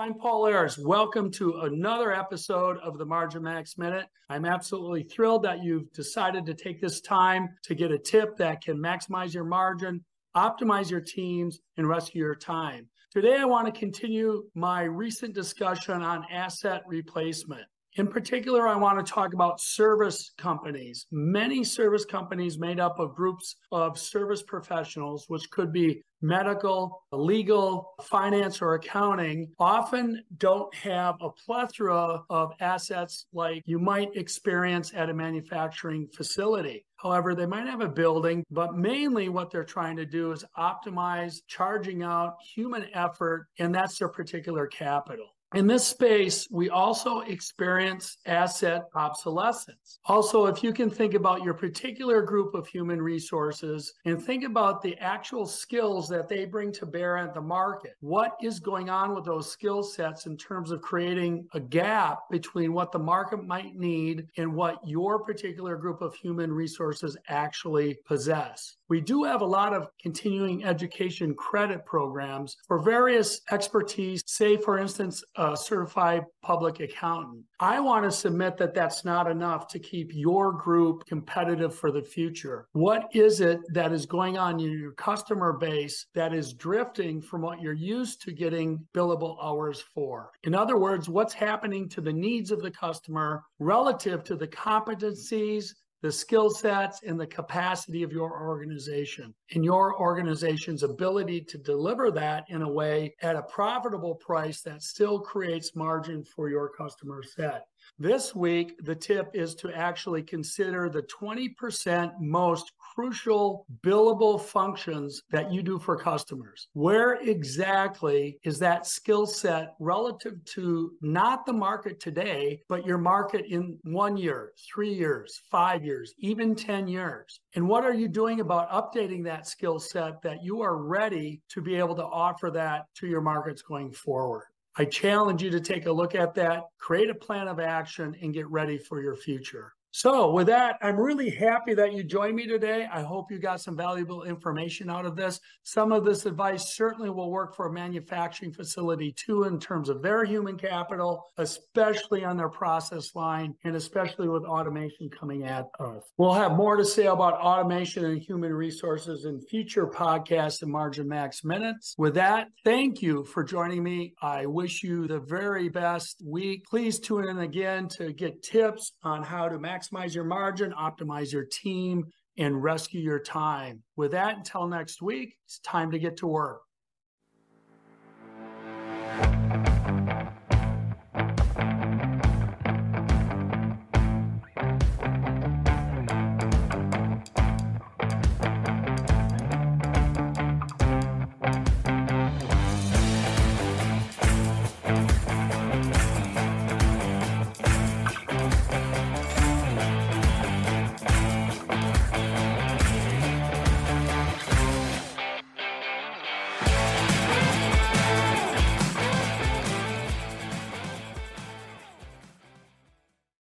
I'm Paul Ayres. Welcome to another episode of the Margin Max Minute. I'm absolutely thrilled that you've decided to take this time to get a tip that can maximize your margin, optimize your teams, and rescue your time. Today, I want to continue my recent discussion on asset replacement. In particular, I want to talk about service companies. Many service companies made up of groups of service professionals, which could be medical, legal, finance, or accounting, often don't have a plethora of assets like you might experience at a manufacturing facility. However, they might have a building, but mainly what they're trying to do is optimize charging out human effort, and that's their particular capital. In this space, we also experience asset obsolescence. Also, if you can think about your particular group of human resources and think about the actual skills that they bring to bear at the market, what is going on with those skill sets in terms of creating a gap between what the market might need and what your particular group of human resources actually possess? We do have a lot of continuing education credit programs for various expertise, say, for instance, a certified public accountant. I want to submit that that's not enough to keep your group competitive for the future. What is it that is going on in your customer base that is drifting from what you're used to getting billable hours for? In other words, what's happening to the needs of the customer relative to the competencies the skill sets and the capacity of your organization and your organization's ability to deliver that in a way at a profitable price that still creates margin for your customer set. This week, the tip is to actually consider the 20% most crucial billable functions that you do for customers. Where exactly is that skill set relative to not the market today, but your market in one year, three years, five years, even 10 years? And what are you doing about updating that skill set that you are ready to be able to offer that to your markets going forward? I challenge you to take a look at that, create a plan of action, and get ready for your future. So, with that, I'm really happy that you joined me today. I hope you got some valuable information out of this. Some of this advice certainly will work for a manufacturing facility too, in terms of their human capital, especially on their process line, and especially with automation coming at us. We'll have more to say about automation and human resources in future podcasts and Margin Max Minutes. With that, thank you for joining me. I wish you the very best week. Please tune in again to get tips on how to max maximize your margin, optimize your team, and rescue your time. With that, until next week, it's time to get to work.